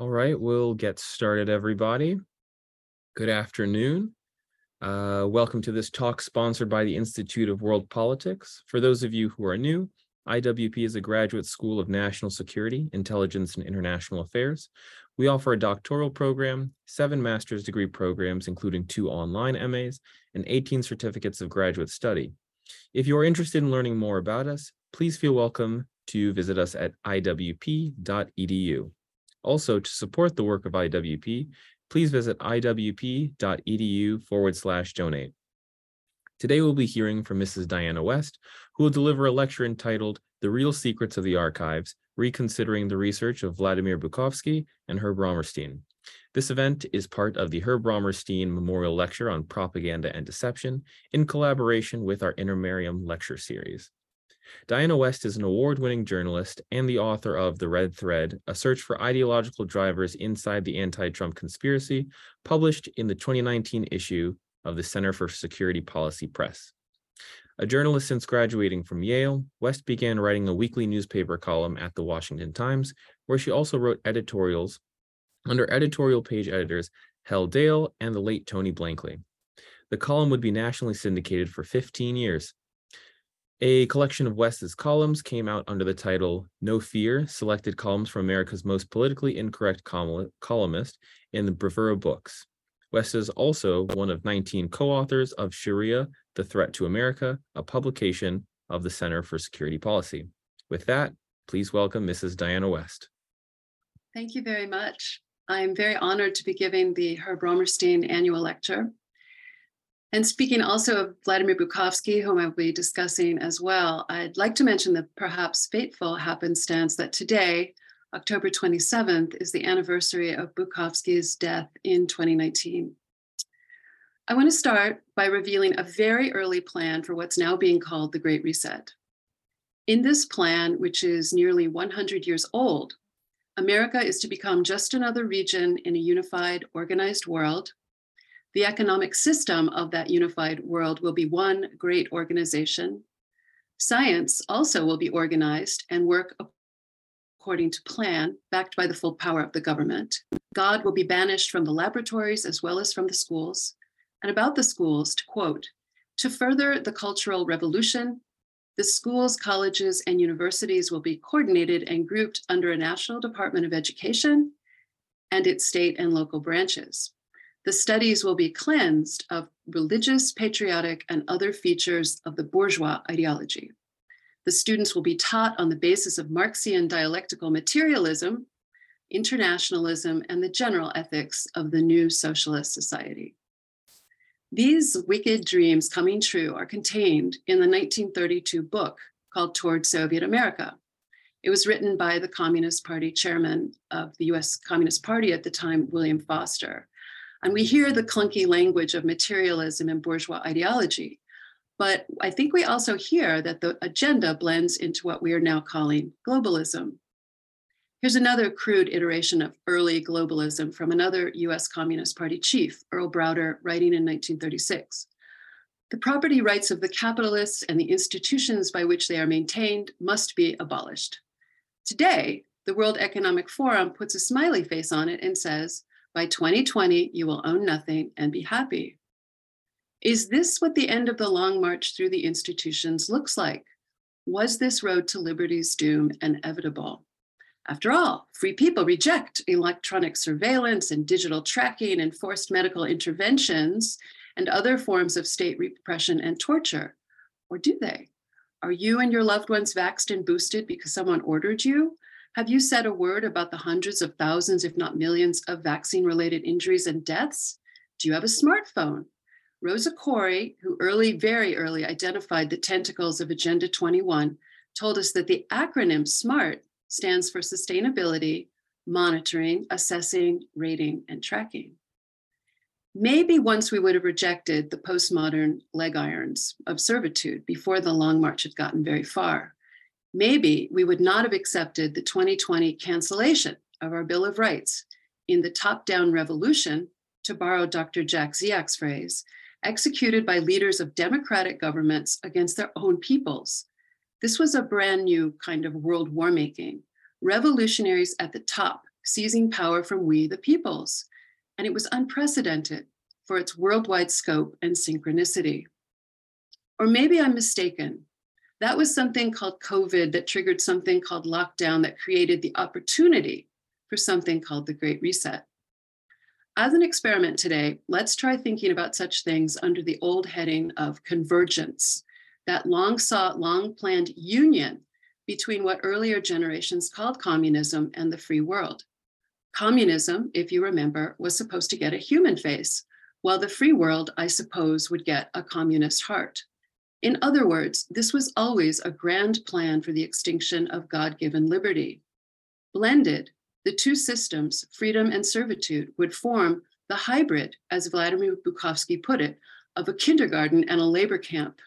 All right, we'll get started, everybody. Good afternoon. Uh, welcome to this talk sponsored by the Institute of World Politics. For those of you who are new, IWP is a graduate school of national security, intelligence, and international affairs. We offer a doctoral program, seven master's degree programs, including two online MAs, and 18 certificates of graduate study. If you are interested in learning more about us, please feel welcome to visit us at iwp.edu. Also, to support the work of IWP, please visit iwp.edu forward slash donate. Today we'll be hearing from Mrs. Diana West, who will deliver a lecture entitled The Real Secrets of the Archives, Reconsidering the Research of Vladimir Bukovsky and Herb Romerstein. This event is part of the Herb Romerstein Memorial Lecture on Propaganda and Deception in collaboration with our Intermarium Lecture Series. Diana West is an award winning journalist and the author of The Red Thread, a search for ideological drivers inside the anti Trump conspiracy, published in the 2019 issue of the Center for Security Policy Press. A journalist since graduating from Yale, West began writing a weekly newspaper column at the Washington Times, where she also wrote editorials under editorial page editors Helle Dale and the late Tony Blankley. The column would be nationally syndicated for 15 years, a collection of West's columns came out under the title No Fear, selected columns from America's most politically incorrect columnist in the Bravura books. West is also one of 19 co-authors of Sharia, The Threat to America, a publication of the Center for Security Policy. With that, please welcome Mrs. Diana West. Thank you very much. I'm very honored to be giving the Herb Romerstein annual lecture. And speaking also of Vladimir Bukovsky, whom I'll be discussing as well, I'd like to mention the perhaps fateful happenstance that today, October 27th, is the anniversary of Bukovsky's death in 2019. I want to start by revealing a very early plan for what's now being called the Great Reset. In this plan, which is nearly 100 years old, America is to become just another region in a unified, organized world the economic system of that unified world will be one great organization. Science also will be organized and work according to plan, backed by the full power of the government. God will be banished from the laboratories as well as from the schools. And about the schools, to quote, to further the cultural revolution, the schools, colleges, and universities will be coordinated and grouped under a National Department of Education and its state and local branches. The studies will be cleansed of religious, patriotic, and other features of the bourgeois ideology. The students will be taught on the basis of Marxian dialectical materialism, internationalism, and the general ethics of the new socialist society. These wicked dreams coming true are contained in the 1932 book called Toward Soviet America. It was written by the Communist Party chairman of the US Communist Party at the time, William Foster. And we hear the clunky language of materialism and bourgeois ideology. But I think we also hear that the agenda blends into what we are now calling globalism. Here's another crude iteration of early globalism from another US Communist Party chief, Earl Browder, writing in 1936. The property rights of the capitalists and the institutions by which they are maintained must be abolished. Today, the World Economic Forum puts a smiley face on it and says, by 2020, you will own nothing and be happy. Is this what the end of the long march through the institutions looks like? Was this road to liberty's doom inevitable? After all, free people reject electronic surveillance and digital tracking and forced medical interventions and other forms of state repression and torture. Or do they? Are you and your loved ones vaxxed and boosted because someone ordered you? Have you said a word about the hundreds of thousands, if not millions, of vaccine related injuries and deaths? Do you have a smartphone? Rosa Koire, who early, very early identified the tentacles of Agenda 21, told us that the acronym SMART stands for sustainability, monitoring, assessing, rating, and tracking. Maybe once we would have rejected the postmodern leg irons of servitude before the Long March had gotten very far maybe we would not have accepted the 2020 cancellation of our Bill of Rights in the top down revolution, to borrow Dr. Jack Dziak's phrase, executed by leaders of democratic governments against their own peoples. This was a brand new kind of world war making. Revolutionaries at the top seizing power from we, the peoples. And it was unprecedented for its worldwide scope and synchronicity. Or maybe I'm mistaken. That was something called COVID that triggered something called lockdown that created the opportunity for something called the Great Reset. As an experiment today, let's try thinking about such things under the old heading of convergence, that long sought, long planned union between what earlier generations called communism and the free world. Communism, if you remember, was supposed to get a human face, while the free world, I suppose, would get a communist heart. In other words, this was always a grand plan for the extinction of God given liberty. Blended, the two systems, freedom and servitude, would form the hybrid, as Vladimir Bukovsky put it, of a kindergarten and a labor camp.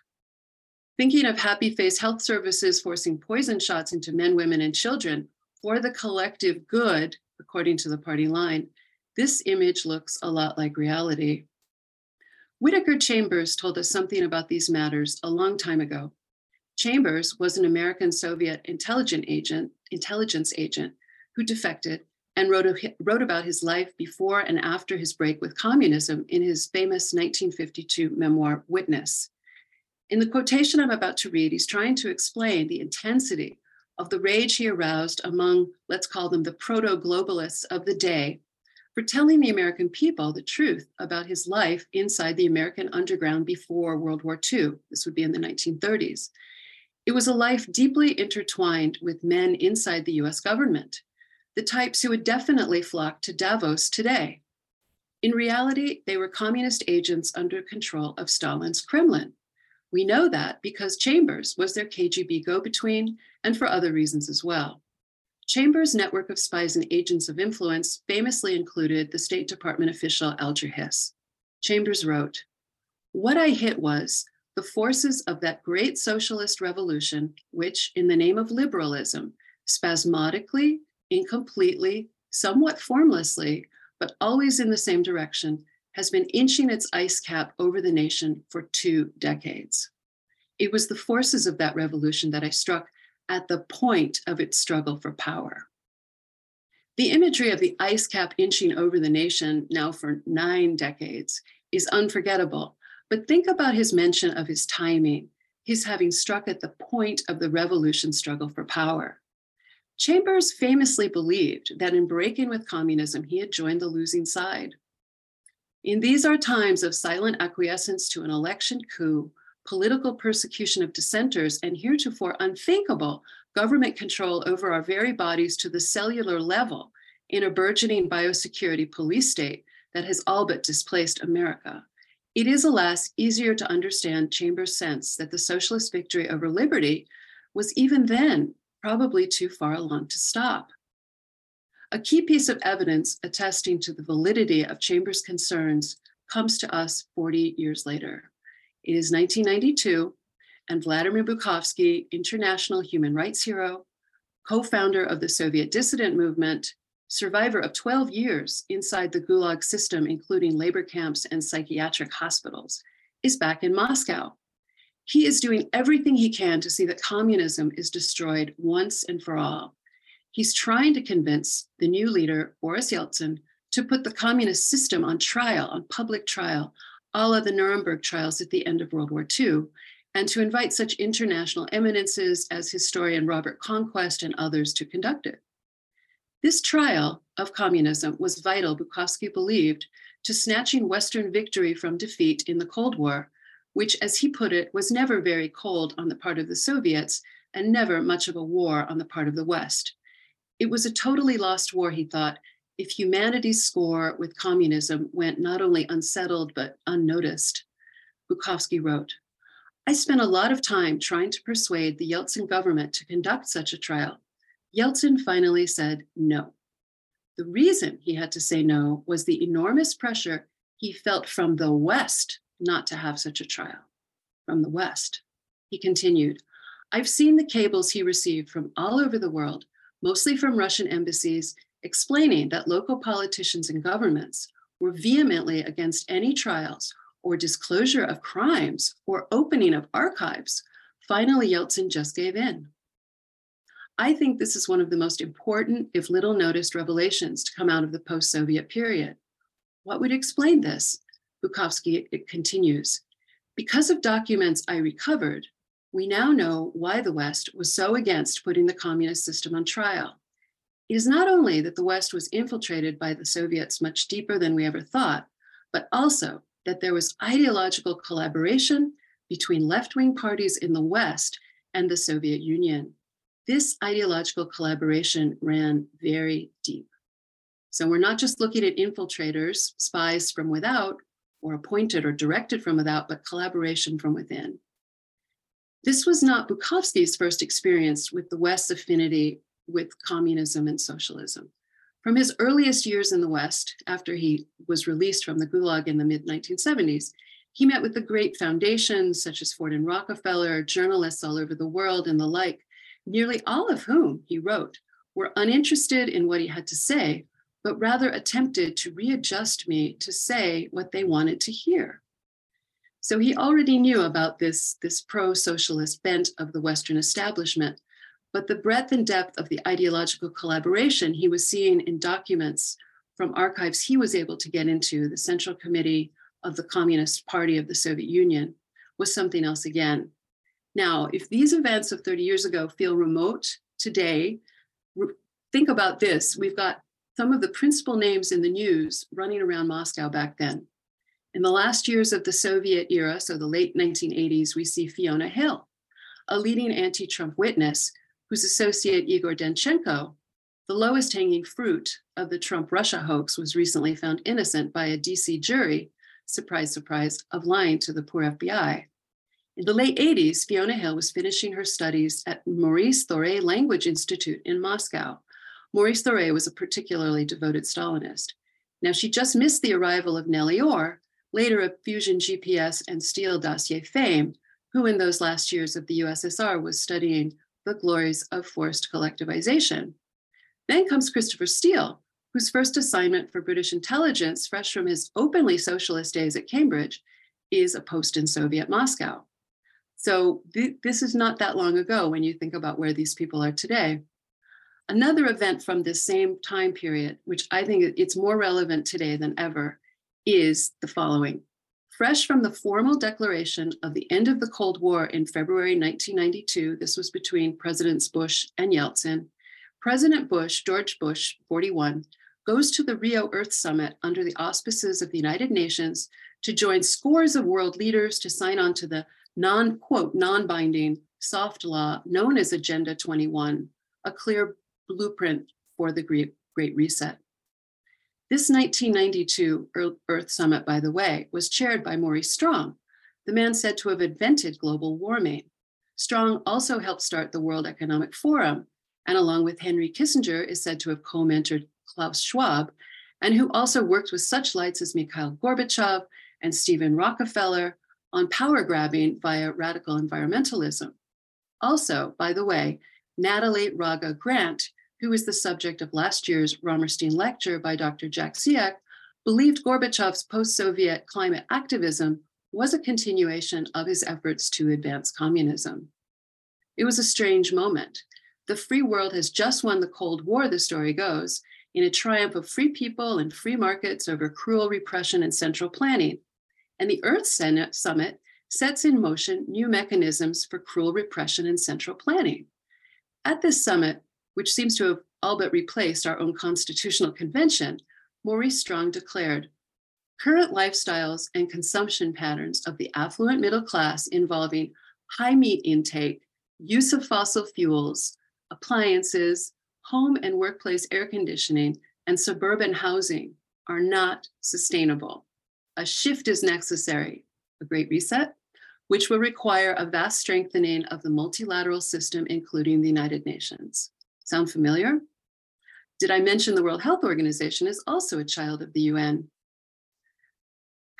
Thinking of happy face health services forcing poison shots into men, women, and children for the collective good, according to the party line, this image looks a lot like reality. Whittaker Chambers told us something about these matters a long time ago. Chambers was an American Soviet intelligence agent, intelligence agent who defected and wrote, a, wrote about his life before and after his break with communism in his famous 1952 memoir, Witness. In the quotation I'm about to read, he's trying to explain the intensity of the rage he aroused among, let's call them the proto globalists of the day, for telling the American people the truth about his life inside the American underground before World War II. This would be in the 1930s. It was a life deeply intertwined with men inside the US government the types who would definitely flock to Davos today. In reality, they were communist agents under control of Stalin's Kremlin. We know that because Chambers was their KGB go between and for other reasons as well. Chambers' network of spies and agents of influence famously included the State Department official Alger Hiss. Chambers wrote, What I hit was the forces of that great socialist revolution, which, in the name of liberalism, spasmodically incompletely, somewhat formlessly, but always in the same direction, has been inching its ice cap over the nation for two decades. It was the forces of that revolution that I struck at the point of its struggle for power. The imagery of the ice cap inching over the nation now for nine decades is unforgettable, but think about his mention of his timing, his having struck at the point of the revolution struggle for power. Chambers famously believed that in breaking with communism, he had joined the losing side. In these are times of silent acquiescence to an election coup, political persecution of dissenters, and heretofore unthinkable government control over our very bodies to the cellular level in a burgeoning biosecurity police state that has all but displaced America. It is, alas, easier to understand Chambers' sense that the socialist victory over liberty was even then probably too far along to stop. A key piece of evidence attesting to the validity of Chambers' concerns comes to us 40 years later. It is 1992, and Vladimir Bukovsky, international human rights hero, co founder of the Soviet dissident movement, survivor of 12 years inside the Gulag system, including labor camps and psychiatric hospitals, is back in Moscow he is doing everything he can to see that communism is destroyed once and for all. He's trying to convince the new leader, Boris Yeltsin, to put the communist system on trial, on public trial, a la the Nuremberg trials at the end of World War II, and to invite such international eminences as historian Robert Conquest and others to conduct it. This trial of communism was vital, Bukovsky believed, to snatching Western victory from defeat in the Cold War which, as he put it, was never very cold on the part of the Soviets and never much of a war on the part of the West. It was a totally lost war, he thought, if humanity's score with communism went not only unsettled but unnoticed. Bukovsky wrote, I spent a lot of time trying to persuade the Yeltsin government to conduct such a trial. Yeltsin finally said no. The reason he had to say no was the enormous pressure he felt from the West not to have such a trial from the West. He continued, I've seen the cables he received from all over the world, mostly from Russian embassies, explaining that local politicians and governments were vehemently against any trials or disclosure of crimes or opening of archives. Finally, Yeltsin just gave in. I think this is one of the most important, if little noticed, revelations to come out of the post Soviet period. What would explain this? Bukovsky continues. Because of documents I recovered, we now know why the West was so against putting the communist system on trial. It is not only that the West was infiltrated by the Soviets much deeper than we ever thought, but also that there was ideological collaboration between left wing parties in the West and the Soviet Union. This ideological collaboration ran very deep. So we're not just looking at infiltrators, spies from without, or appointed or directed from without, but collaboration from within. This was not Bukovsky's first experience with the West's affinity with communism and socialism. From his earliest years in the West, after he was released from the Gulag in the mid 1970s, he met with the great foundations such as Ford and Rockefeller, journalists all over the world, and the like, nearly all of whom, he wrote, were uninterested in what he had to say, but rather attempted to readjust me to say what they wanted to hear. So he already knew about this, this pro socialist bent of the Western establishment, but the breadth and depth of the ideological collaboration he was seeing in documents from archives he was able to get into, the Central Committee of the Communist Party of the Soviet Union, was something else again. Now, if these events of 30 years ago feel remote today, think about this. We've got some of the principal names in the news running around Moscow back then. In the last years of the Soviet era, so the late 1980s, we see Fiona Hill, a leading anti Trump witness whose associate Igor Danchenko, the lowest hanging fruit of the Trump Russia hoax, was recently found innocent by a DC jury, surprise, surprise, of lying to the poor FBI. In the late 80s, Fiona Hill was finishing her studies at Maurice Thorez Language Institute in Moscow. Maurice Thorez was a particularly devoted Stalinist. Now, she just missed the arrival of Nellie Ohr, later of Fusion GPS and Steele dossier fame, who in those last years of the USSR was studying the glories of forced collectivization. Then comes Christopher Steele, whose first assignment for British intelligence, fresh from his openly socialist days at Cambridge, is a post in Soviet Moscow. So th- this is not that long ago when you think about where these people are today. Another event from this same time period, which I think it's more relevant today than ever, is the following. Fresh from the formal declaration of the end of the Cold War in February 1992, this was between Presidents Bush and Yeltsin, President Bush, George Bush, 41, goes to the Rio Earth Summit under the auspices of the United Nations to join scores of world leaders to sign on to the non quote non-binding soft law known as Agenda 21, a clear blueprint for the Great Reset. This 1992 Earth Summit, by the way, was chaired by Maurice Strong, the man said to have invented global warming. Strong also helped start the World Economic Forum, and along with Henry Kissinger, is said to have co mentored Klaus Schwab, and who also worked with such lights as Mikhail Gorbachev and Stephen Rockefeller on power grabbing via radical environmentalism. Also, by the way, Natalie Wraga Grant, who was the subject of last year's Romerstein lecture by Dr. Jack Dziak, believed Gorbachev's post Soviet climate activism was a continuation of his efforts to advance communism. It was a strange moment. The free world has just won the Cold War, the story goes, in a triumph of free people and free markets over cruel repression and central planning and the Earth Senate Summit sets in motion new mechanisms for cruel repression and central planning. At this summit, which seems to have all but replaced our own constitutional convention, Maurice Strong declared current lifestyles and consumption patterns of the affluent middle class involving high meat intake, use of fossil fuels, appliances, home and workplace air conditioning, and suburban housing are not sustainable a shift is necessary, a great reset, which will require a vast strengthening of the multilateral system, including the United Nations. Sound familiar? Did I mention the World Health Organization is also a child of the UN?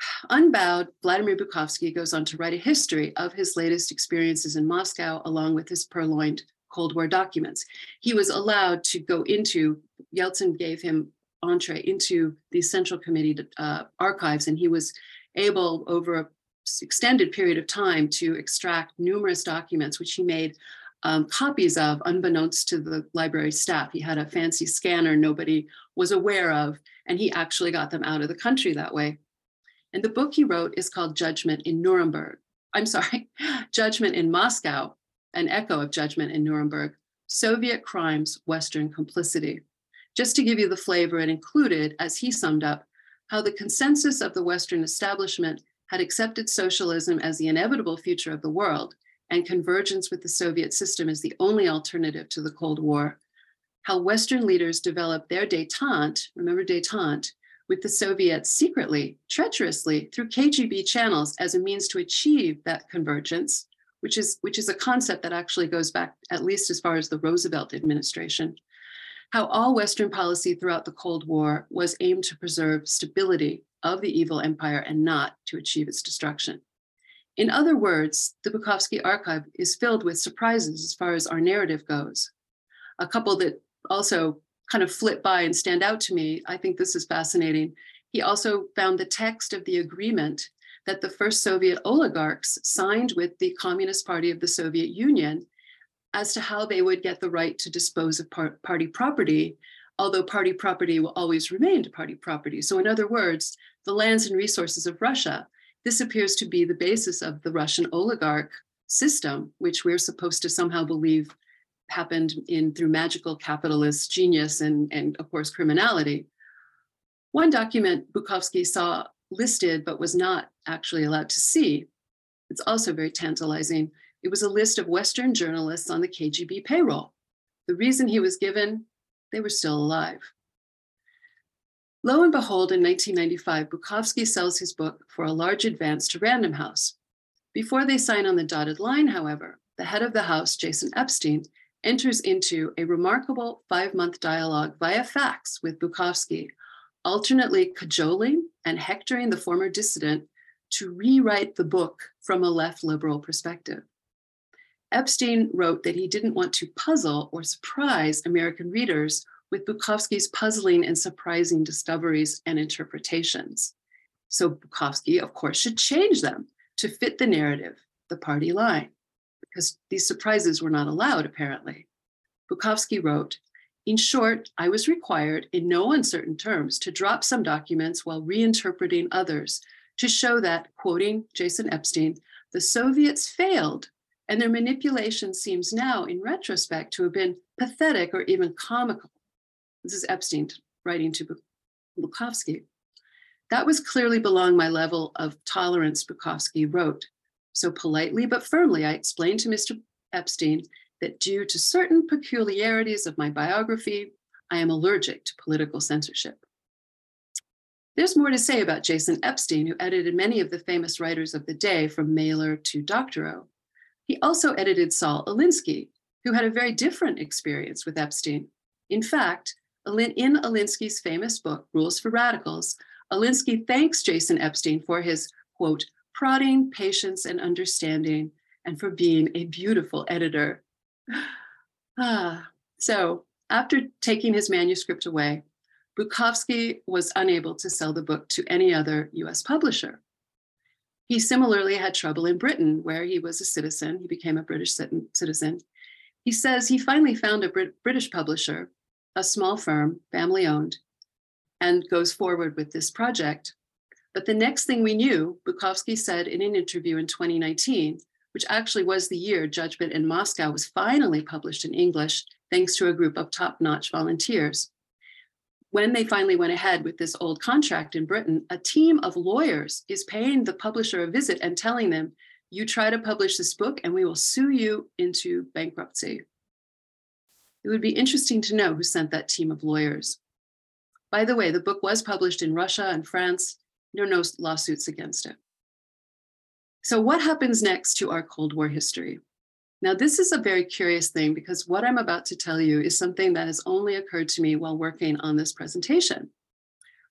Unbowed, Vladimir Bukovsky goes on to write a history of his latest experiences in Moscow, along with his purloined Cold War documents. He was allowed to go into, Yeltsin gave him entree into the Central Committee uh, archives, and he was able over a extended period of time to extract numerous documents, which he made um, copies of, unbeknownst to the library staff. He had a fancy scanner nobody was aware of, and he actually got them out of the country that way. And the book he wrote is called Judgment in Nuremberg. I'm sorry, Judgment in Moscow, an echo of Judgment in Nuremberg, Soviet Crimes, Western Complicity. Just to give you the flavor, it included, as he summed up, how the consensus of the Western establishment had accepted socialism as the inevitable future of the world and convergence with the Soviet system as the only alternative to the Cold War, how Western leaders developed their detente, remember detente, with the Soviets secretly, treacherously, through KGB channels as a means to achieve that convergence, which is, which is a concept that actually goes back at least as far as the Roosevelt administration. How all Western policy throughout the Cold War was aimed to preserve stability of the evil empire and not to achieve its destruction. In other words, the Bukovsky archive is filled with surprises as far as our narrative goes. A couple that also kind of flit by and stand out to me, I think this is fascinating. He also found the text of the agreement that the first Soviet oligarchs signed with the Communist Party of the Soviet Union as to how they would get the right to dispose of par- party property, although party property will always remain party property. So, in other words, the lands and resources of Russia this appears to be the basis of the Russian oligarch system, which we're supposed to somehow believe happened in through magical capitalist genius and, and of course criminality. One document Bukovsky saw listed but was not actually allowed to see. It's also very tantalizing. It was a list of Western journalists on the KGB payroll. The reason he was given, they were still alive. Lo and behold, in 1995, Bukovsky sells his book for a large advance to Random House. Before they sign on the dotted line, however, the head of the house, Jason Epstein, enters into a remarkable five month dialogue via fax with Bukovsky, alternately cajoling and hectoring the former dissident to rewrite the book from a left liberal perspective. Epstein wrote that he didn't want to puzzle or surprise American readers with Bukovsky's puzzling and surprising discoveries and interpretations. So Bukovsky, of course, should change them to fit the narrative, the party line, because these surprises were not allowed, apparently. Bukovsky wrote, in short, I was required, in no uncertain terms, to drop some documents while reinterpreting others to show that, quoting Jason Epstein, the Soviets failed and their manipulation seems now, in retrospect, to have been pathetic or even comical. This is Epstein writing to Bukovsky. That was clearly below my level of tolerance, Bukovsky wrote. So politely but firmly, I explained to Mr. Epstein that due to certain peculiarities of my biography, I am allergic to political censorship. There's more to say about Jason Epstein, who edited many of the famous writers of the day, from Mailer to Doctorow. He also edited Saul Alinsky, who had a very different experience with Epstein. In fact, in Alinsky's famous book, Rules for Radicals, Alinsky thanks Jason Epstein for his, quote, prodding, patience, and understanding, and for being a beautiful editor. ah, so after taking his manuscript away, Bukovsky was unable to sell the book to any other US publisher. He similarly had trouble in Britain, where he was a citizen. He became a British citizen. He says he finally found a Brit- British publisher a small firm, family owned, and goes forward with this project. But the next thing we knew, Bukovsky said in an interview in 2019, which actually was the year Judgment in Moscow was finally published in English, thanks to a group of top notch volunteers. When they finally went ahead with this old contract in Britain, a team of lawyers is paying the publisher a visit and telling them, You try to publish this book, and we will sue you into bankruptcy. It would be interesting to know who sent that team of lawyers. By the way, the book was published in Russia and France. There are no lawsuits against it. So, what happens next to our Cold War history? Now, this is a very curious thing because what I'm about to tell you is something that has only occurred to me while working on this presentation.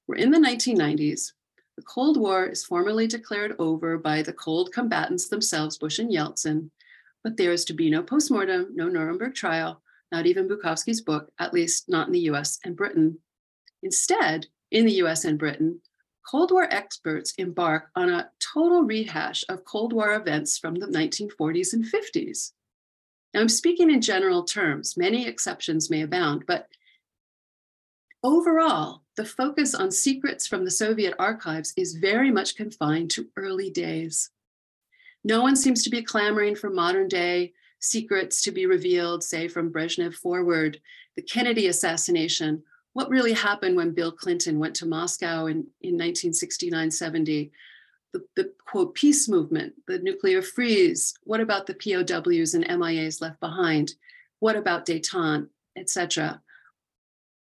We're in the 1990s. The Cold War is formally declared over by the cold combatants themselves, Bush and Yeltsin, but there is to be no postmortem, no Nuremberg trial, not even Bukovsky's book, at least not in the US and Britain. Instead, in the US and Britain, Cold War experts embark on a total rehash of Cold War events from the 1940s and 50s. Now, I'm speaking in general terms, many exceptions may abound, but overall, the focus on secrets from the Soviet archives is very much confined to early days. No one seems to be clamoring for modern day secrets to be revealed, say from Brezhnev forward, the Kennedy assassination, what really happened when Bill Clinton went to Moscow in, in 1969 70, the, the quote peace movement, the nuclear freeze, what about the POWs and MIAs left behind? What about detente, etc.?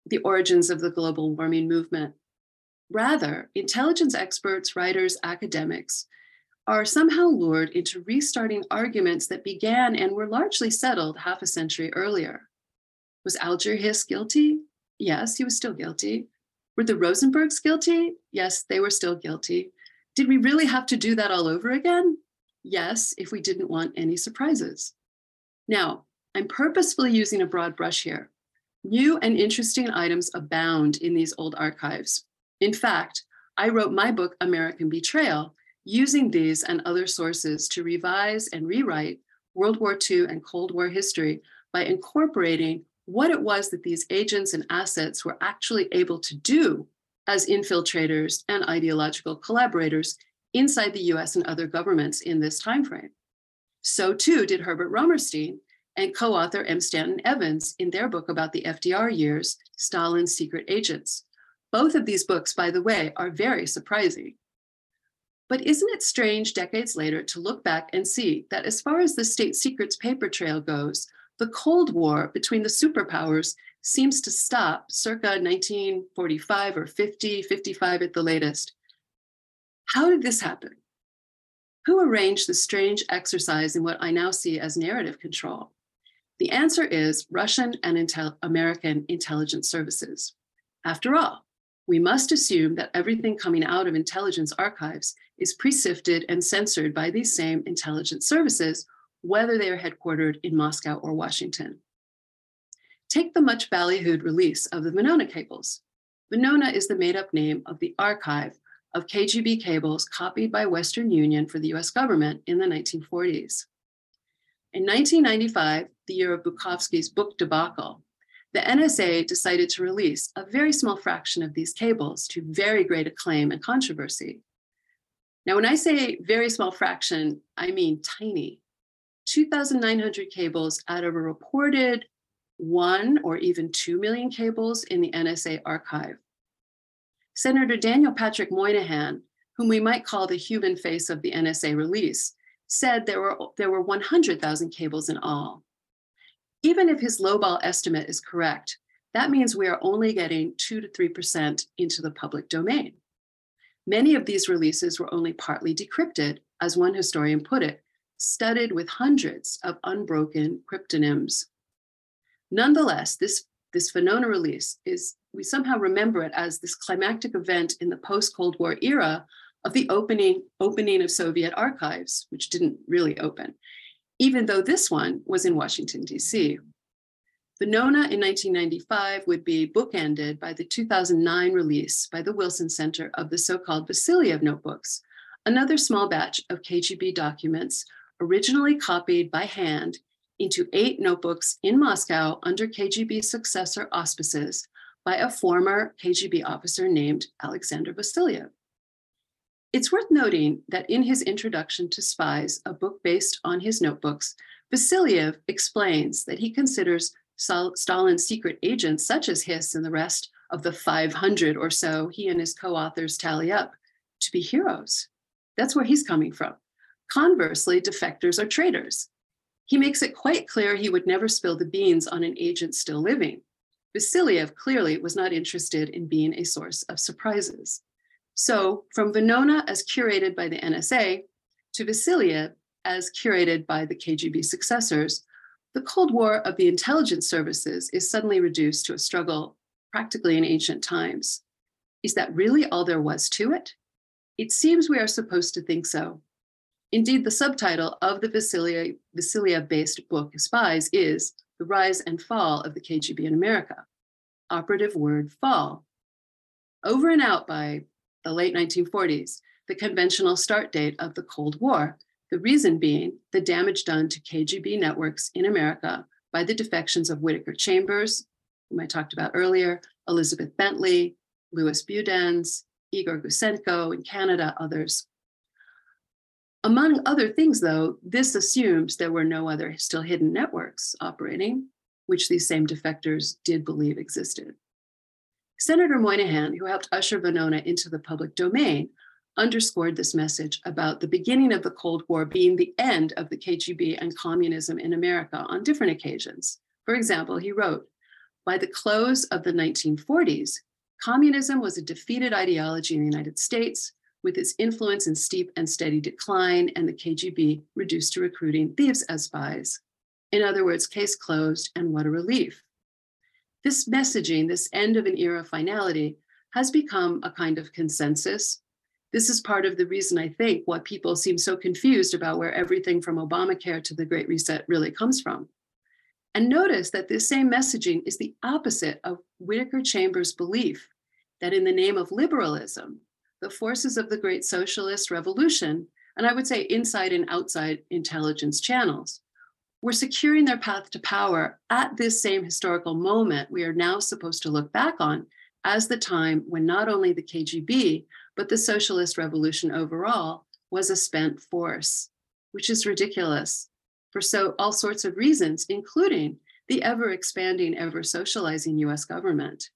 The origins of the global warming movement. Rather, intelligence experts, writers, academics are somehow lured into restarting arguments that began and were largely settled half a century earlier. Was Alger Hiss guilty? Yes, he was still guilty. Were the Rosenbergs guilty? Yes, they were still guilty. Did we really have to do that all over again? Yes, if we didn't want any surprises. Now, I'm purposefully using a broad brush here. New and interesting items abound in these old archives. In fact, I wrote my book, American Betrayal, using these and other sources to revise and rewrite World War II and Cold War history by incorporating what it was that these agents and assets were actually able to do as infiltrators and ideological collaborators inside the US and other governments in this timeframe. So too did Herbert Romerstein and co-author M. Stanton Evans in their book about the FDR years, Stalin's Secret Agents. Both of these books, by the way, are very surprising. But isn't it strange decades later to look back and see that as far as the state secrets paper trail goes, the Cold War between the superpowers seems to stop circa 1945 or 50, 55 at the latest. How did this happen? Who arranged the strange exercise in what I now see as narrative control? The answer is Russian and Intel American intelligence services. After all, we must assume that everything coming out of intelligence archives is pre-sifted and censored by these same intelligence services, whether they are headquartered in Moscow or Washington. Take the much ballyhooed release of the Venona cables. Venona is the made up name of the archive of KGB cables copied by Western Union for the US government in the 1940s. In 1995, the year of Bukovsky's book debacle, the NSA decided to release a very small fraction of these cables to very great acclaim and controversy. Now, when I say very small fraction, I mean tiny. 2,900 cables out of a reported one or even two million cables in the NSA archive. Senator Daniel Patrick Moynihan, whom we might call the human face of the NSA release, said there were, there were 100,000 cables in all. Even if his lowball estimate is correct, that means we are only getting 2 to 3% into the public domain. Many of these releases were only partly decrypted, as one historian put it, studded with hundreds of unbroken cryptonyms. Nonetheless, this, this Venona release is, we somehow remember it as this climactic event in the post-Cold War era of the opening, opening of Soviet archives, which didn't really open, even though this one was in Washington, DC. Venona in 1995 would be bookended by the 2009 release by the Wilson Center of the so-called Vasiliev notebooks, another small batch of KGB documents originally copied by hand into eight notebooks in Moscow under KGB successor auspices by a former KGB officer named Alexander Vasiliev. It's worth noting that in his introduction to Spies, a book based on his notebooks, Vasiliev explains that he considers Stalin's secret agents, such as Hiss and the rest of the 500 or so he and his co authors tally up, to be heroes. That's where he's coming from. Conversely, defectors are traitors. He makes it quite clear he would never spill the beans on an agent still living. Vasiliev clearly was not interested in being a source of surprises. So, from Venona as curated by the NSA to Vasiliev as curated by the KGB successors, the Cold War of the intelligence services is suddenly reduced to a struggle practically in ancient times. Is that really all there was to it? It seems we are supposed to think so. Indeed, the subtitle of the Vasiliev based book, Spies, is The Rise and Fall of the KGB in America. Operative word fall. Over and out by the late 1940s, the conventional start date of the Cold War, The reason being the damage done to KGB networks in America by the defections of Whittaker Chambers, whom I talked about earlier, Elizabeth Bentley, Louis Budenz, Igor Gouzenko in Canada, others. Among other things, though, this assumes there were no other still hidden networks operating, which these same defectors did believe existed. Senator Moynihan, who helped usher Venona into the public domain, underscored this message about the beginning of the Cold War being the end of the KGB and communism in America on different occasions. For example, he wrote, by the close of the 1940s, communism was a defeated ideology in the United States with its influence in steep and steady decline and the KGB reduced to recruiting thieves as spies. In other words, case closed, and what a relief. This messaging, this end of an era finality, has become a kind of consensus. This is part of the reason I think why people seem so confused about where everything from Obamacare to the Great Reset really comes from. And notice that this same messaging is the opposite of Whittaker Chambers' belief that in the name of liberalism, the forces of the great socialist revolution, and I would say inside and outside intelligence channels, were securing their path to power at this same historical moment we are now supposed to look back on as the time when not only the KGB, but the socialist revolution overall was a spent force, which is ridiculous for so all sorts of reasons, including the ever expanding, ever socializing US government.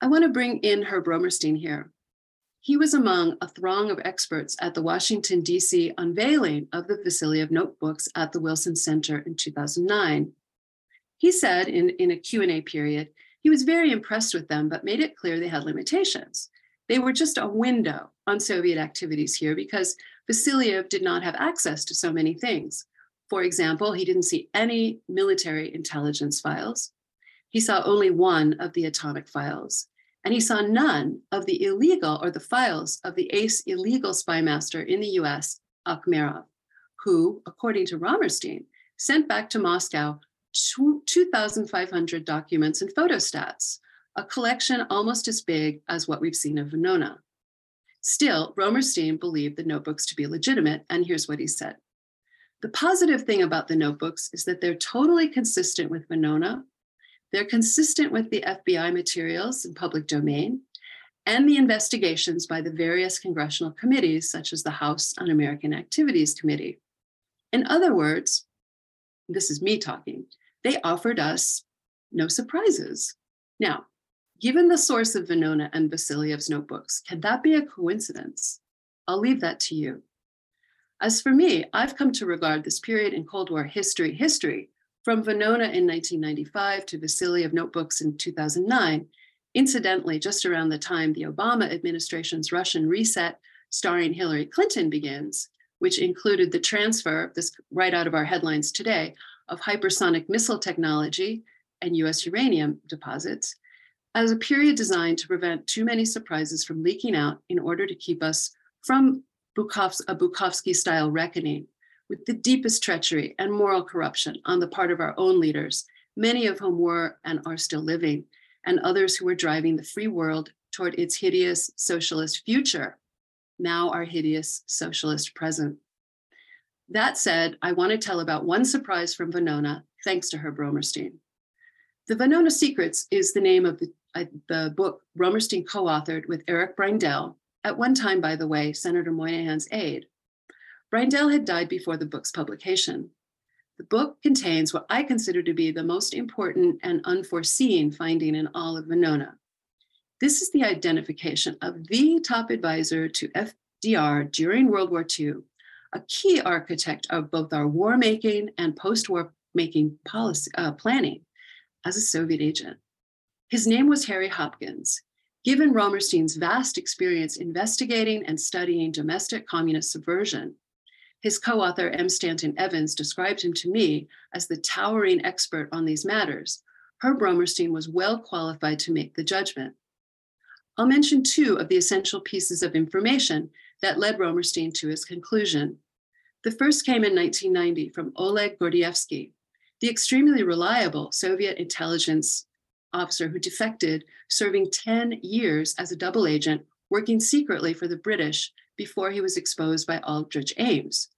I want to bring in Herb Romerstein here. He was among a throng of experts at the Washington, D.C. unveiling of the Vasiliev notebooks at the Wilson Center in 2009. He said in, in a Q&A period, he was very impressed with them, but made it clear they had limitations. They were just a window on Soviet activities here because Vasiliev did not have access to so many things. For example, he didn't see any military intelligence files. He saw only one of the atomic files and he saw none of the illegal or the files of the ace illegal spy master in the US, Akhmerov, who, according to Romerstein, sent back to Moscow 2,500 documents and photostats, a collection almost as big as what we've seen of Venona. Still, Romerstein believed the notebooks to be legitimate, and here's what he said. The positive thing about the notebooks is that they're totally consistent with Venona they're consistent with the FBI materials in public domain and the investigations by the various congressional committees, such as the House Un American Activities Committee. In other words, this is me talking, they offered us no surprises. Now, given the source of Venona and Vasiliev's notebooks, can that be a coincidence? I'll leave that to you. As for me, I've come to regard this period in Cold War history history from Venona in 1995 to Vasiliev notebooks in 2009, incidentally, just around the time the Obama administration's Russian reset starring Hillary Clinton begins, which included the transfer, this right out of our headlines today, of hypersonic missile technology and US uranium deposits, as a period designed to prevent too many surprises from leaking out in order to keep us from Bukovs- a Bukovsky style reckoning with the deepest treachery and moral corruption on the part of our own leaders, many of whom were and are still living, and others who were driving the free world toward its hideous socialist future, now our hideous socialist present. That said, I want to tell about one surprise from Venona, thanks to Herb Romerstein. The Venona Secrets is the name of the, the book Romerstein co authored with Eric Breindel, at one time, by the way, Senator Moynihan's aide. Breindel had died before the book's publication. The book contains what I consider to be the most important and unforeseen finding in all of Venona. This is the identification of the top advisor to FDR during World War II, a key architect of both our war making and post war making policy uh, planning as a Soviet agent. His name was Harry Hopkins. Given Romerstein's vast experience investigating and studying domestic communist subversion, his co author, M. Stanton Evans, described him to me as the towering expert on these matters. Herb Romerstein was well qualified to make the judgment. I'll mention two of the essential pieces of information that led Romerstein to his conclusion. The first came in 1990 from Oleg Gordievsky, the extremely reliable Soviet intelligence officer who defected, serving 10 years as a double agent, working secretly for the British before he was exposed by Aldrich Ames.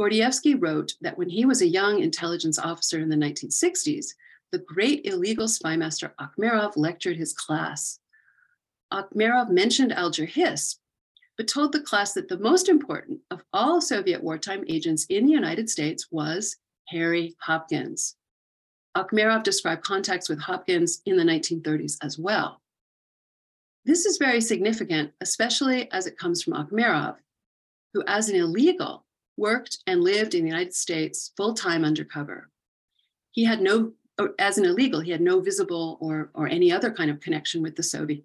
Gordievsky wrote that when he was a young intelligence officer in the 1960s, the great illegal spy master Akhmerov lectured his class. Akhmerov mentioned Alger Hiss, but told the class that the most important of all Soviet wartime agents in the United States was Harry Hopkins. Akhmerov described contacts with Hopkins in the 1930s as well. This is very significant, especially as it comes from Akhmerov, who, as an illegal, worked and lived in the United States full time undercover. He had no, oh, as an illegal, he had no visible or, or any other kind of connection with the Soviet,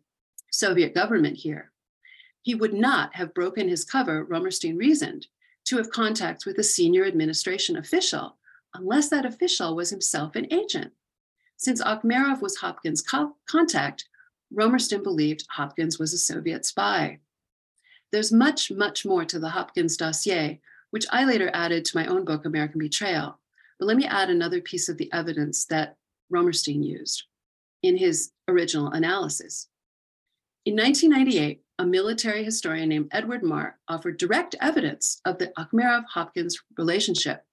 Soviet government here. He would not have broken his cover, Romerstein reasoned, to have contacts with a senior administration official unless that official was himself an agent. Since Akhmerov was Hopkins' co- contact, Romerstein believed Hopkins was a Soviet spy. There's much, much more to the Hopkins dossier, which I later added to my own book, American Betrayal. But let me add another piece of the evidence that Romerstein used in his original analysis. In 1998, a military historian named Edward Mark offered direct evidence of the Akhmerov Hopkins relationship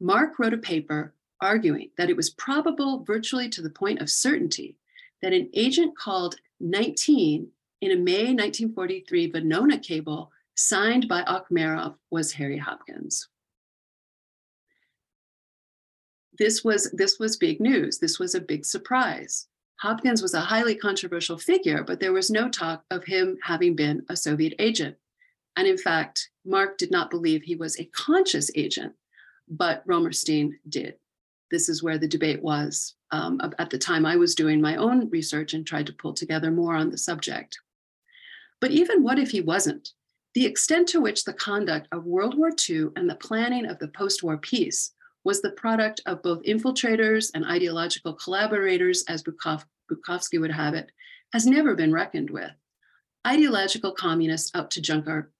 Mark wrote a paper arguing that it was probable, virtually to the point of certainty, that an agent called 19 in a May 1943 Venona cable signed by Akhmerov was Harry Hopkins. This was, this was big news. This was a big surprise. Hopkins was a highly controversial figure, but there was no talk of him having been a Soviet agent. And in fact, Mark did not believe he was a conscious agent but Romerstein did. This is where the debate was um, at the time I was doing my own research and tried to pull together more on the subject. But even what if he wasn't? The extent to which the conduct of World War II and the planning of the post war peace was the product of both infiltrators and ideological collaborators, as Bukov, Bukovsky would have it, has never been reckoned with. Ideological communists out to junk our,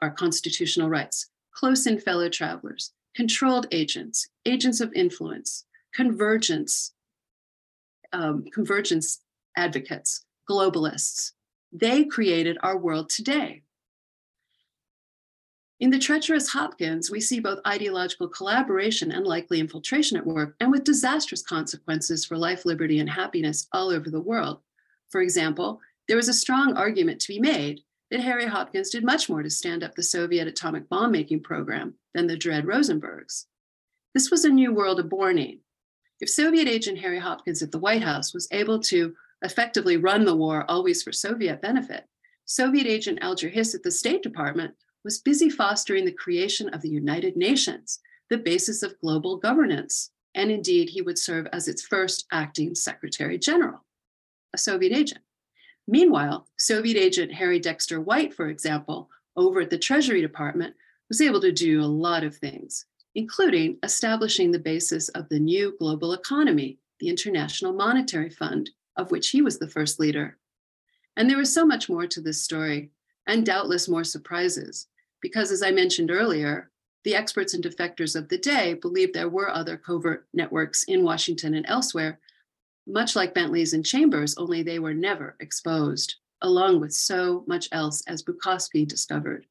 our constitutional rights, close in fellow travelers, controlled agents, agents of influence, convergence, um, convergence advocates, globalists. They created our world today. In the treacherous Hopkins, we see both ideological collaboration and likely infiltration at work, and with disastrous consequences for life, liberty, and happiness all over the world. For example, there is a strong argument to be made that Harry Hopkins did much more to stand up the Soviet atomic bomb making program than the dread Rosenbergs. This was a new world of borning. If Soviet agent Harry Hopkins at the White House was able to effectively run the war always for Soviet benefit, Soviet agent Alger Hiss at the State Department was busy fostering the creation of the United Nations, the basis of global governance. And indeed, he would serve as its first acting Secretary General, a Soviet agent. Meanwhile, Soviet agent Harry Dexter White, for example, over at the Treasury Department, was able to do a lot of things, including establishing the basis of the new global economy, the International Monetary Fund, of which he was the first leader. And there was so much more to this story, and doubtless more surprises, because as I mentioned earlier, the experts and defectors of the day believed there were other covert networks in Washington and elsewhere much like Bentley's and Chambers, only they were never exposed, along with so much else as Bukovsky discovered.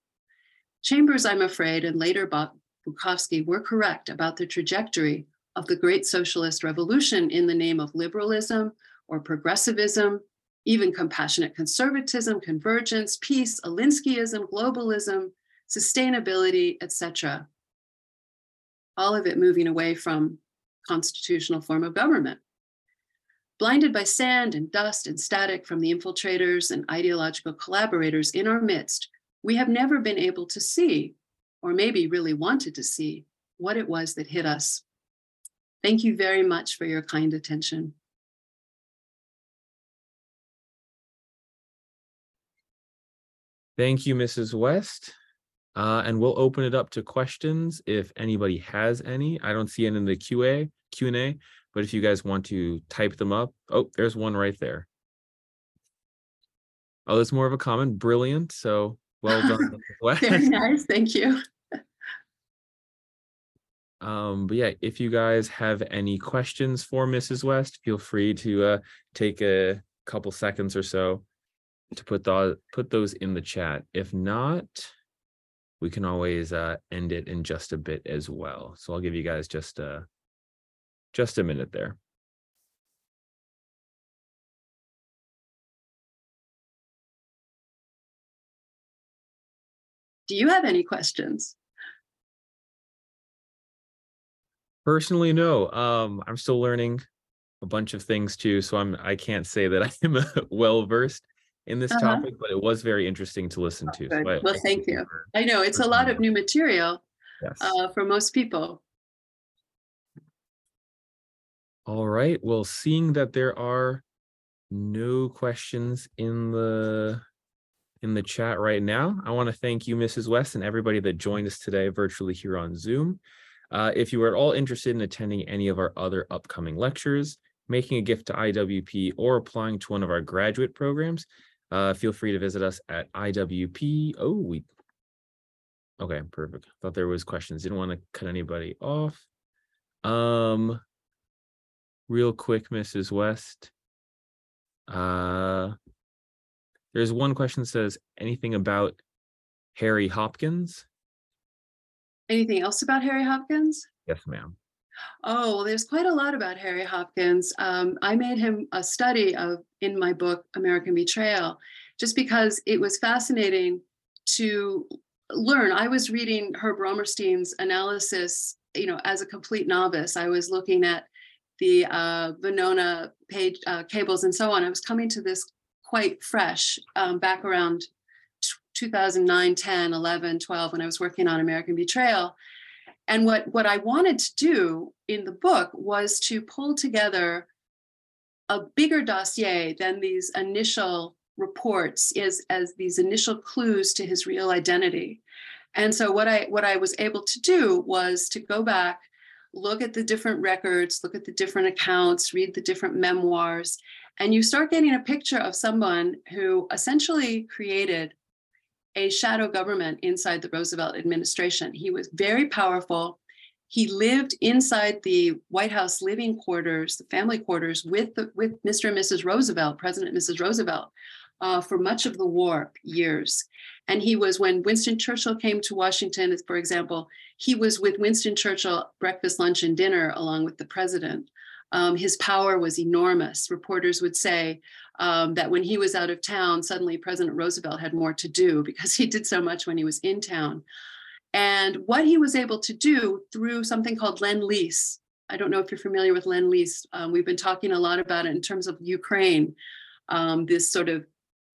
Chambers, I'm afraid, and later Bukovsky were correct about the trajectory of the great socialist revolution in the name of liberalism or progressivism, even compassionate conservatism, convergence, peace, Alinskyism, globalism, sustainability, etc. All of it moving away from constitutional form of government. Blinded by sand and dust and static from the infiltrators and ideological collaborators in our midst, we have never been able to see, or maybe really wanted to see, what it was that hit us. Thank you very much for your kind attention. Thank you, Mrs. West. Uh, and we'll open it up to questions if anybody has any. I don't see any in the QA, Q&A, but if you guys want to type them up, oh, there's one right there. Oh, there's more of a comment. Brilliant. So well done. Very nice. Thank you. Um, but yeah, if you guys have any questions for Mrs. West, feel free to uh, take a couple seconds or so to put the put those in the chat. If not, we can always uh, end it in just a bit as well. So I'll give you guys just a, just a minute there. Do you have any questions? Personally, no. Um, I'm still learning a bunch of things too, so I'm I can't say that I am well versed in this Uh-huh. topic, but it was very interesting to listen to. so. I- Well, I thank you. for- I know it's a lot of new material Yes. uh, for most people. All right. Well, seeing that there are no questions in the in the chat right now, I want to thank you, Mrs. West, and everybody that joined us today virtually here on Zoom. Uh, if you are at all interested in attending any of our other upcoming lectures, making a gift to IWP, or applying to one of our graduate programs, uh, feel free to visit us at IWP. Oh, we. Okay, perfect. Thought there was questions. Didn't want to cut anybody off. Um, real quick, Mrs. West. Uh, there's one question that says anything about Harry Hopkins? Anything else about Harry Hopkins? Yes, ma'am. Oh, well, there's quite a lot about Harry Hopkins. Um, I made him a study of in my book American Betrayal, just because it was fascinating to learn. I was reading Herb Romerstein's analysis, you know, as a complete novice. I was looking at the uh, Venona page uh, cables and so on. I was coming to this quite fresh um, back around t- 2009, 10, 11, 12, when I was working on American Betrayal. And what, what I wanted to do in the book was to pull together a bigger dossier than these initial reports is as these initial clues to his real identity. And so what I what I was able to do was to go back, look at the different records, look at the different accounts, read the different memoirs, and you start getting a picture of someone who essentially created a shadow government inside the Roosevelt administration. He was very powerful. He lived inside the White House living quarters, the family quarters, with the, with Mr. and Mrs. Roosevelt, President and Mrs. Roosevelt, uh, for much of the war years. And he was when Winston Churchill came to Washington, for example, he was with Winston Churchill breakfast, lunch, and dinner along with the president. Um, his power was enormous. Reporters would say um, that when he was out of town, suddenly President Roosevelt had more to do because he did so much when he was in town. And what he was able to do through something called Lend Lease. I don't know if you're familiar with Lend Lease. Um, we've been talking a lot about it in terms of Ukraine, um, this sort of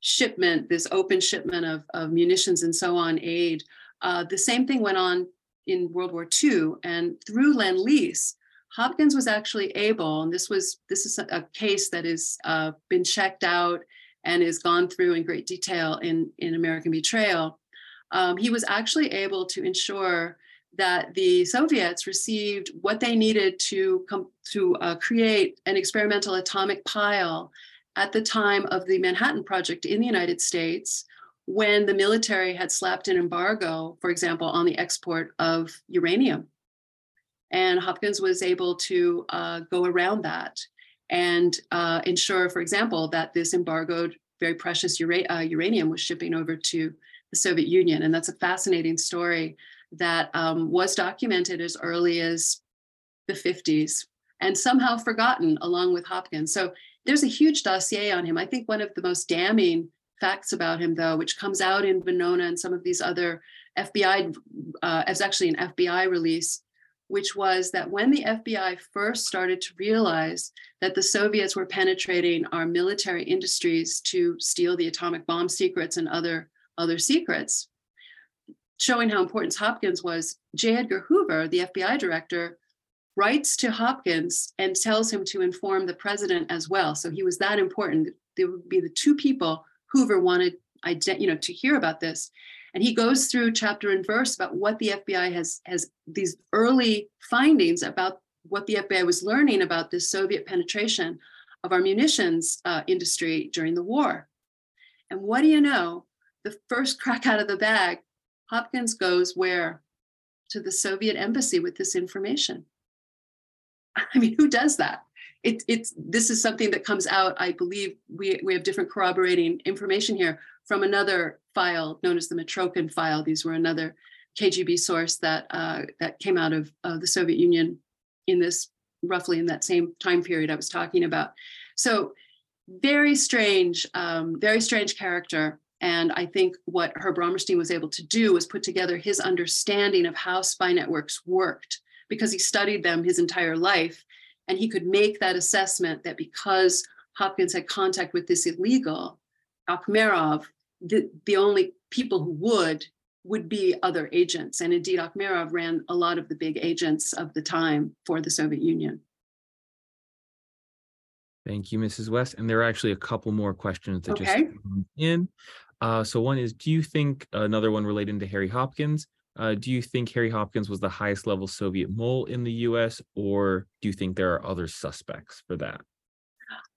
shipment, this open shipment of, of munitions and so on, aid. Uh, the same thing went on in World War II. And through Lend Lease, Hopkins was actually able, and this was this is a case that has uh, been checked out and is gone through in great detail in, in American Betrayal. Um, he was actually able to ensure that the Soviets received what they needed to come to uh, create an experimental atomic pile at the time of the Manhattan Project in the United States, when the military had slapped an embargo, for example, on the export of uranium. And Hopkins was able to uh, go around that and uh, ensure, for example, that this embargoed, very precious ura- uh, uranium was shipping over to the Soviet Union. And that's a fascinating story that um, was documented as early as the 50s and somehow forgotten along with Hopkins. So there's a huge dossier on him. I think one of the most damning facts about him, though, which comes out in Venona and some of these other FBI, uh, as actually an FBI release, which was that when the FBI first started to realize that the Soviets were penetrating our military industries to steal the atomic bomb secrets and other, other secrets, showing how important Hopkins was, J. Edgar Hoover, the FBI director, writes to Hopkins and tells him to inform the president as well. So he was that important. There would be the two people Hoover wanted, you know, to hear about this. And he goes through chapter and verse about what the FBI has has these early findings about what the FBI was learning about this Soviet penetration of our munitions uh, industry during the war. And what do you know? The first crack out of the bag, Hopkins goes where? To the Soviet embassy with this information. I mean, who does that? It, it's this is something that comes out. I believe we we have different corroborating information here from another file known as the Mitrokhin file. These were another KGB source that uh, that came out of uh, the Soviet Union in this roughly in that same time period I was talking about. So very strange, um, very strange character. And I think what Herb Romerstein was able to do was put together his understanding of how spy networks worked because he studied them his entire life. And he could make that assessment that because Hopkins had contact with this illegal, Akhmerov, the, the only people who would would be other agents. And indeed, Akhmerov ran a lot of the big agents of the time for the Soviet Union. Thank you, Mrs. West. And there are actually a couple more questions that Okay. just came in. Uh, so one is, do you think another one relating to Harry Hopkins? Uh, do you think Harry Hopkins was the highest level Soviet mole in the U.S., or do you think there are other suspects for that?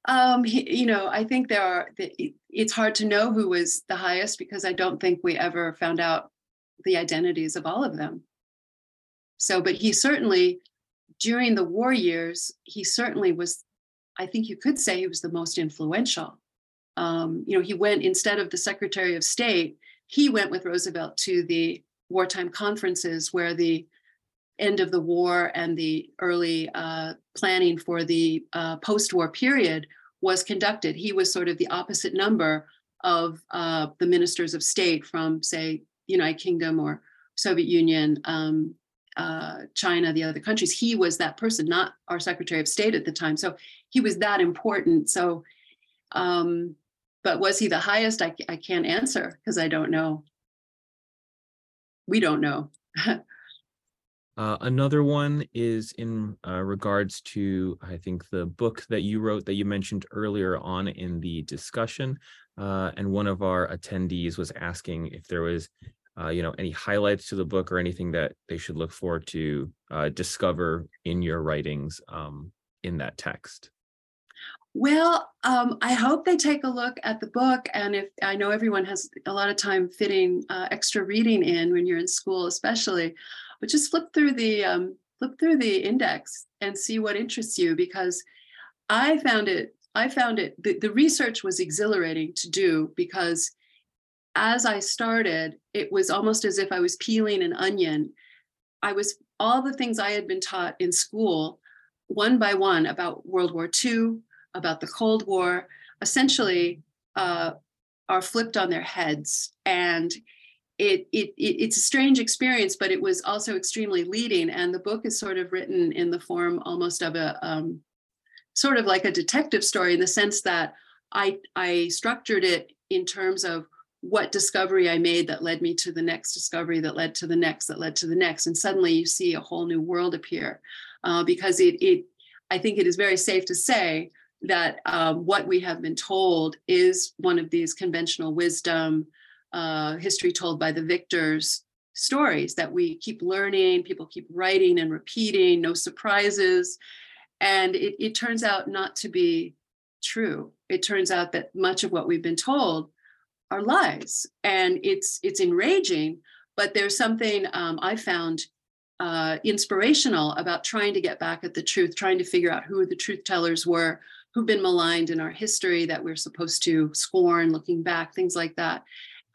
Um, you know, I think there are. It's hard to know who was the highest because I don't think we ever found out the identities of all of them. So, but he certainly, during the war years, he certainly was. I think you could say he was the most influential. Um, you know, he went instead of the Secretary of State, he went with Roosevelt to the wartime conferences where the end of the war and the early uh, planning for the uh, post-war period was conducted. He was sort of the opposite number of uh, the ministers of state from, say, United Kingdom or Soviet Union, um, uh, China, the other countries. He was that person, not our Secretary of State at the time. So he was that important. So, um, but was he the highest? I, I can't answer because I don't know. We don't know. Uh, another one is in uh, regards to, I think, the book that you wrote that you mentioned earlier on in the discussion. Uh, and one of our attendees was asking if there was, uh, you know, any highlights to the book or anything that they should look forward to uh, discover in your writings um, in that text. Well, um, I hope they take a look at the book. And if I know everyone has a lot of time fitting uh, extra reading in when you're in school, especially, but just flip through the um, flip through the index and see what interests you because I found it. I found it. The, the research was exhilarating to do because as I started, it was almost as if I was peeling an onion. I was all the things I had been taught in school, one by one, about World War II, about the Cold War, essentially uh, are flipped on their heads. And it, it, it it's a strange experience, but it was also extremely leading. And the book is sort of written in the form almost of a um, sort of like a detective story in the sense that I I structured it in terms of what discovery I made that led me to the next discovery that led to the next that led to the next, and suddenly you see a whole new world appear, uh, because it it I think it is very safe to say that um, what we have been told is one of these conventional wisdom, uh, history told by the victors stories that we keep learning, people keep writing and repeating, no surprises. And it, it turns out not to be true. It turns out that much of what we've been told are lies. And it's it's enraging, but there's something um, I found uh, inspirational about trying to get back at the truth, trying to figure out who the truth tellers were, who've been maligned in our history that we're supposed to scorn, looking back, things like that.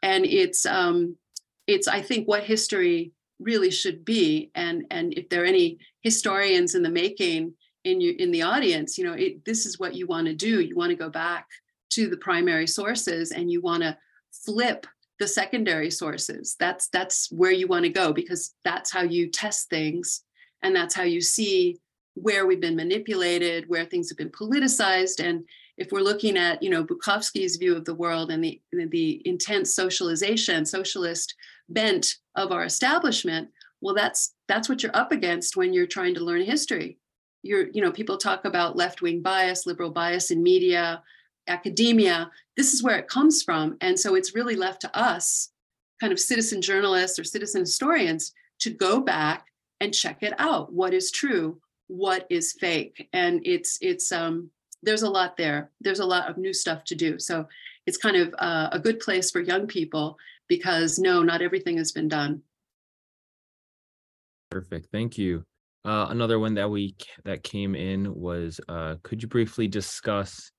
And it's um, it's I think what history really should be. And and if there are any historians in the making in you in the audience, you know, it, this is what you want to do. You want to go back to the primary sources and you want to flip the secondary sources that's that's where you want to go because that's how you test things and that's how you see where we've been manipulated where things have been politicized and if we're looking at you know Bukovsky's view of the world and the the intense socialization socialist bent of our establishment well that's that's what you're up against when you're trying to learn history. You're you know people talk about left-wing bias liberal bias in media academia. This is where it comes from and so it's really left to us kind of citizen journalists or citizen historians to go back and check it out. What is true what is fake and it's it's um there's a lot there there's a lot of new stuff to do so it's kind of uh, a good place for young people because no not everything has been done Perfect. Thank you. Uh, another one that we that came in was uh, could you briefly discuss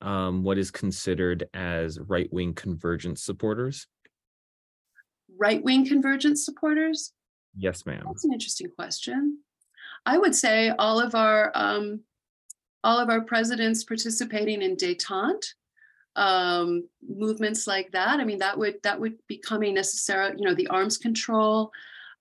um, what is considered as right wing convergence supporters? right-wing convergence supporters? Yes, ma'am. That's an interesting question. I would say all of our um, all of our presidents participating in détente um, movements like that. I mean, that would that would be coming necessarily, you know, the arms control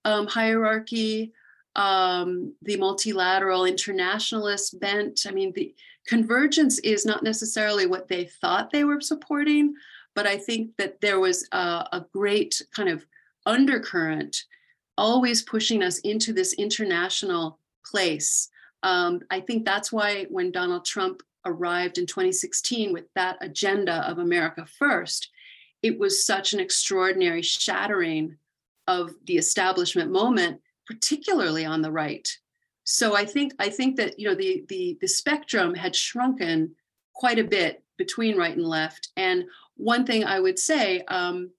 um, hierarchy, um, the multilateral internationalist bent. I mean, the convergence is not necessarily what they thought they were supporting, but I think that there was a, a great kind of undercurrent always pushing us into this international place. Um, I think that's why when Donald Trump arrived in 2016 with that agenda of America First, it was such an extraordinary shattering of the establishment moment, particularly on the right. So I think I think that you know the the the spectrum had shrunken quite a bit between right and left. And one thing I would say, um,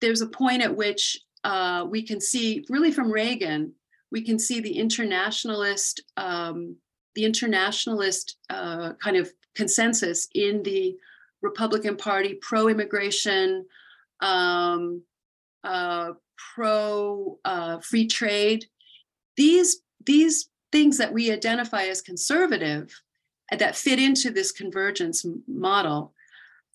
there's a point at which uh, we can see, really from Reagan, we can see the internationalist, um, the internationalist uh, kind of consensus in the Republican Party, pro-immigration, um, uh, pro uh, free trade. These these things that we identify as conservative that fit into this convergence model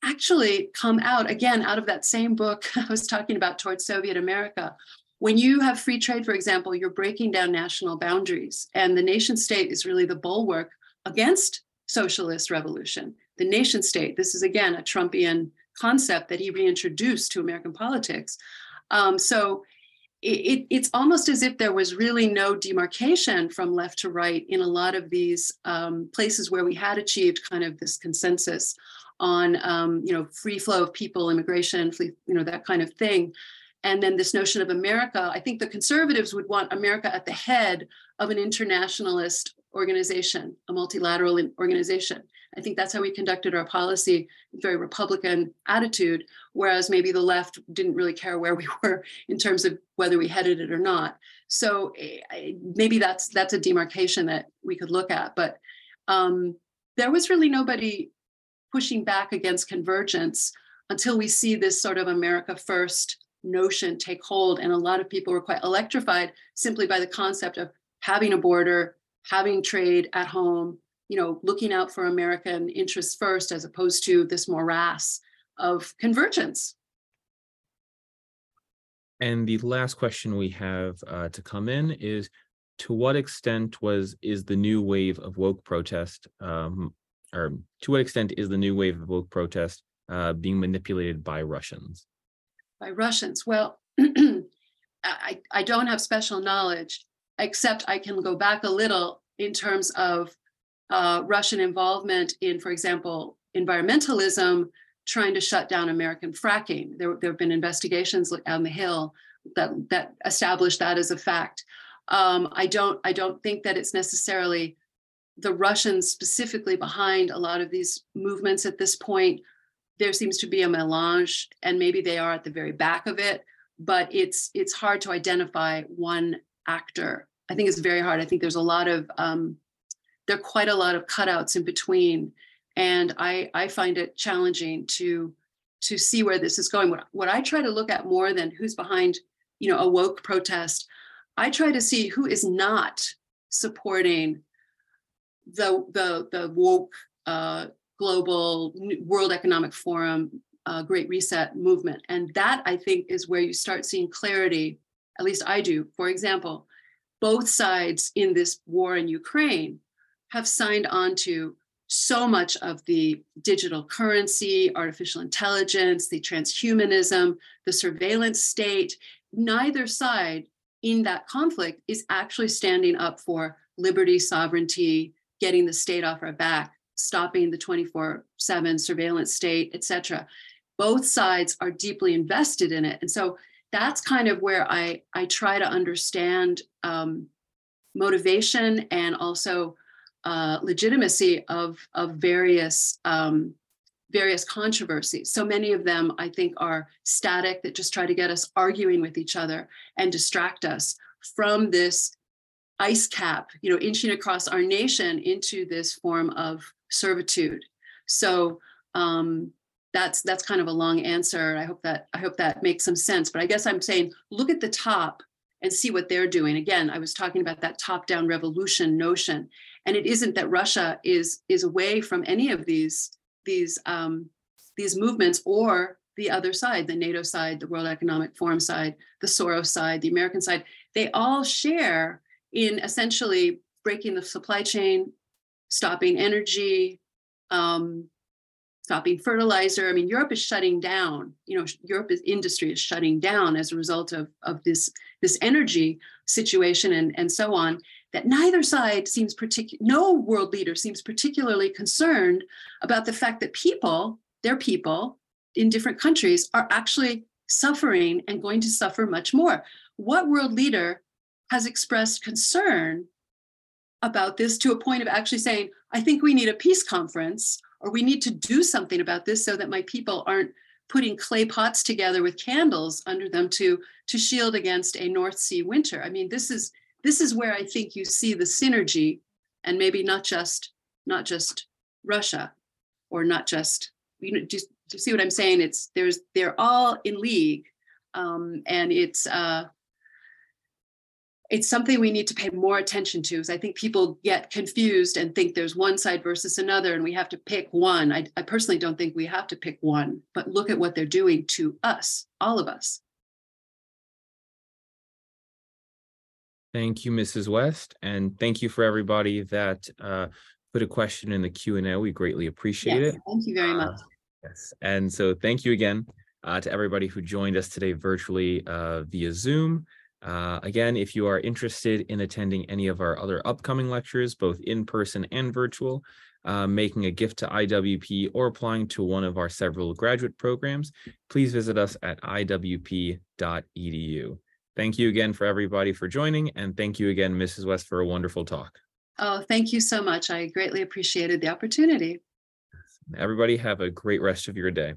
actually come out again out of that same book I was talking about towards Soviet America. When you have free trade, for example, you're breaking down national boundaries, and the nation state is really the bulwark against socialist revolution. The nation state, this is again a Trumpian concept that he reintroduced to American politics. Um, so it, it's almost as if there was really no demarcation from left to right in a lot of these um, places where we had achieved kind of this consensus on um, you know free flow of people, immigration, free, you know that kind of thing. And then this notion of America, I think the conservatives would want America at the head of an internationalist organization, a multilateral organization. I think that's how we conducted our policy, very Republican attitude, whereas maybe the left didn't really care where we were in terms of whether we headed it or not. So eh, maybe that's that's a demarcation that we could look at. But um, there was really nobody pushing back against convergence until we see this sort of America first notion take hold. And a lot of people were quite electrified simply by the concept of having a border, having trade at home, you know, looking out for American interests first, as opposed to this morass of convergence. And the last question we have uh, to come in is to what extent was is the new wave of woke protest um, or to what extent is the new wave of woke protest uh, being manipulated by Russians? By Russians. Well, I, I don't have special knowledge, except I can go back a little in terms of uh, Russian involvement in, for example, environmentalism, trying to shut down American fracking. There, there have been investigations on the Hill that that established that as a fact. Um, I don't I don't think that it's necessarily the Russians specifically behind a lot of these movements at this point. There seems to be a melange, and maybe they are at the very back of it. But it's it's hard to identify one actor. I think it's very hard. I think there's a lot of um, there are quite a lot of cutouts in between, and I I find it challenging to to see where this is going. What what I try to look at more than who's behind, you know, a woke protest, I try to see who is not supporting the the the woke uh, global World Economic Forum uh, Great Reset movement, and that I think is where you start seeing clarity. At least I do. For example, both sides in this war in Ukraine have signed on to so much of the digital currency, artificial intelligence, the transhumanism, the surveillance state. Neither side in that conflict is actually standing up for liberty, sovereignty, getting the state off our back, stopping the 24 7 surveillance state, et cetera. Both sides are deeply invested in it. And so that's kind of where I, I try to understand um, motivation and also uh, legitimacy of, of various um, various controversies. So many of them, I think, are static that just try to get us arguing with each other and distract us from this ice cap, you know, inching across our nation into this form of servitude. So um, that's that's kind of a long answer. I hope that I hope that makes some sense. But I guess I'm saying look at the top and see what they're doing. Again, I was talking about that top-down revolution notion, and it isn't that Russia is is away from any of these these um, these movements or the other side, the NATO side, the World Economic Forum side, the Soros side, the American side. They all share in essentially breaking the supply chain, stopping energy, um, stopping fertilizer. I mean, Europe is shutting down. You know, Europe is industry is shutting down as a result of of this this energy situation and and so on. That neither side seems particular. No world leader seems particularly concerned about the fact that people, their people, in different countries are actually suffering and going to suffer much more. What world leader has expressed concern about this to a point of actually saying, I think we need a peace conference or we need to do something about this so that my people aren't putting clay pots together with candles under them to to shield against a north sea winter. I mean this is this is where i think you see the synergy and maybe not just not just russia or not just you know just see what i'm saying? It's there's they're all in league um, and it's uh it's something we need to pay more attention to. Because I think people get confused and think there's one side versus another, and we have to pick one. I, I personally don't think we have to pick one, but look at what they're doing to us, all of us. Thank you, Mrs. West, and thank you for everybody that uh, put a question in the Q and A. We greatly appreciate Yes, it. Thank you very Uh, much. Yes, and so thank you again uh, to everybody who joined us today virtually uh, via Zoom. Uh, again, if you are interested in attending any of our other upcoming lectures, both in person and virtual, uh, making a gift to IWP or applying to one of our several graduate programs, please visit us at iwp.edu. Thank you again for everybody for joining, and thank you again, Mrs. West, for a wonderful talk. Oh, thank you so much. I greatly appreciated the opportunity. Everybody have a great rest of your day.